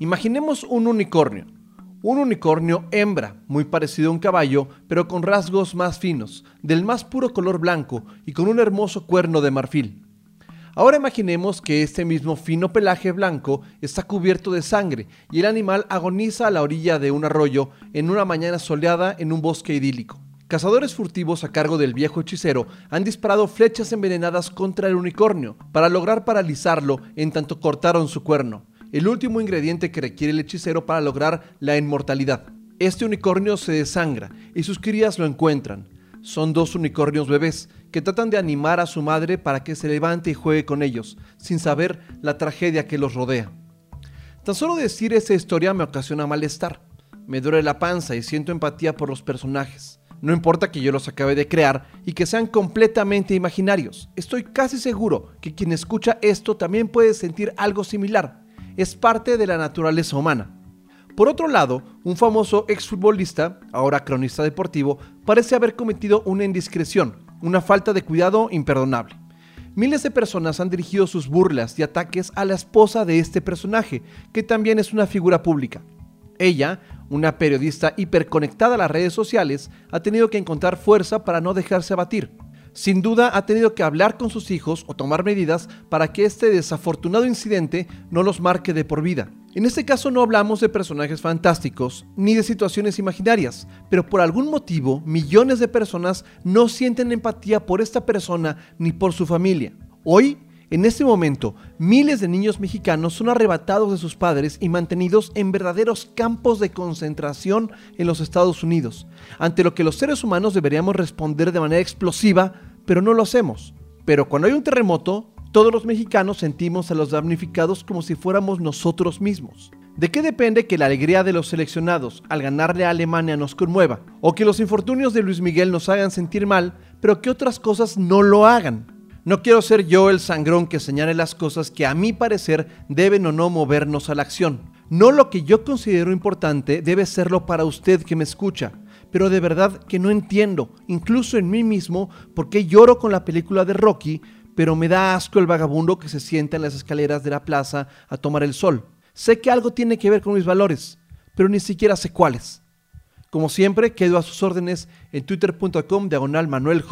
Imaginemos un unicornio. Un unicornio hembra, muy parecido a un caballo, pero con rasgos más finos, del más puro color blanco y con un hermoso cuerno de marfil. Ahora imaginemos que este mismo fino pelaje blanco está cubierto de sangre y el animal agoniza a la orilla de un arroyo en una mañana soleada en un bosque idílico. Cazadores furtivos a cargo del viejo hechicero han disparado flechas envenenadas contra el unicornio para lograr paralizarlo en tanto cortaron su cuerno el último ingrediente que requiere el hechicero para lograr la inmortalidad. Este unicornio se desangra y sus crías lo encuentran. Son dos unicornios bebés que tratan de animar a su madre para que se levante y juegue con ellos, sin saber la tragedia que los rodea. Tan solo decir esa historia me ocasiona malestar. Me duele la panza y siento empatía por los personajes. No importa que yo los acabe de crear y que sean completamente imaginarios. Estoy casi seguro que quien escucha esto también puede sentir algo similar es parte de la naturaleza humana. Por otro lado, un famoso exfutbolista, ahora cronista deportivo, parece haber cometido una indiscreción, una falta de cuidado imperdonable. Miles de personas han dirigido sus burlas y ataques a la esposa de este personaje, que también es una figura pública. Ella, una periodista hiperconectada a las redes sociales, ha tenido que encontrar fuerza para no dejarse abatir. Sin duda ha tenido que hablar con sus hijos o tomar medidas para que este desafortunado incidente no los marque de por vida. En este caso no hablamos de personajes fantásticos ni de situaciones imaginarias, pero por algún motivo millones de personas no sienten empatía por esta persona ni por su familia. Hoy en este momento, miles de niños mexicanos son arrebatados de sus padres y mantenidos en verdaderos campos de concentración en los Estados Unidos, ante lo que los seres humanos deberíamos responder de manera explosiva pero no lo hacemos. Pero cuando hay un terremoto, todos los mexicanos sentimos a los damnificados como si fuéramos nosotros mismos. ¿De qué depende que la alegría de los seleccionados al ganarle a Alemania nos conmueva? ¿O que los infortunios de Luis Miguel nos hagan sentir mal, pero que otras cosas no lo hagan? No quiero ser yo el sangrón que señale las cosas que a mi parecer deben o no movernos a la acción. No lo que yo considero importante debe serlo para usted que me escucha pero de verdad que no entiendo, incluso en mí mismo, por qué lloro con la película de Rocky, pero me da asco el vagabundo que se sienta en las escaleras de la plaza a tomar el sol. Sé que algo tiene que ver con mis valores, pero ni siquiera sé cuáles. Como siempre, quedo a sus órdenes en twitter.com diagonal Manuel.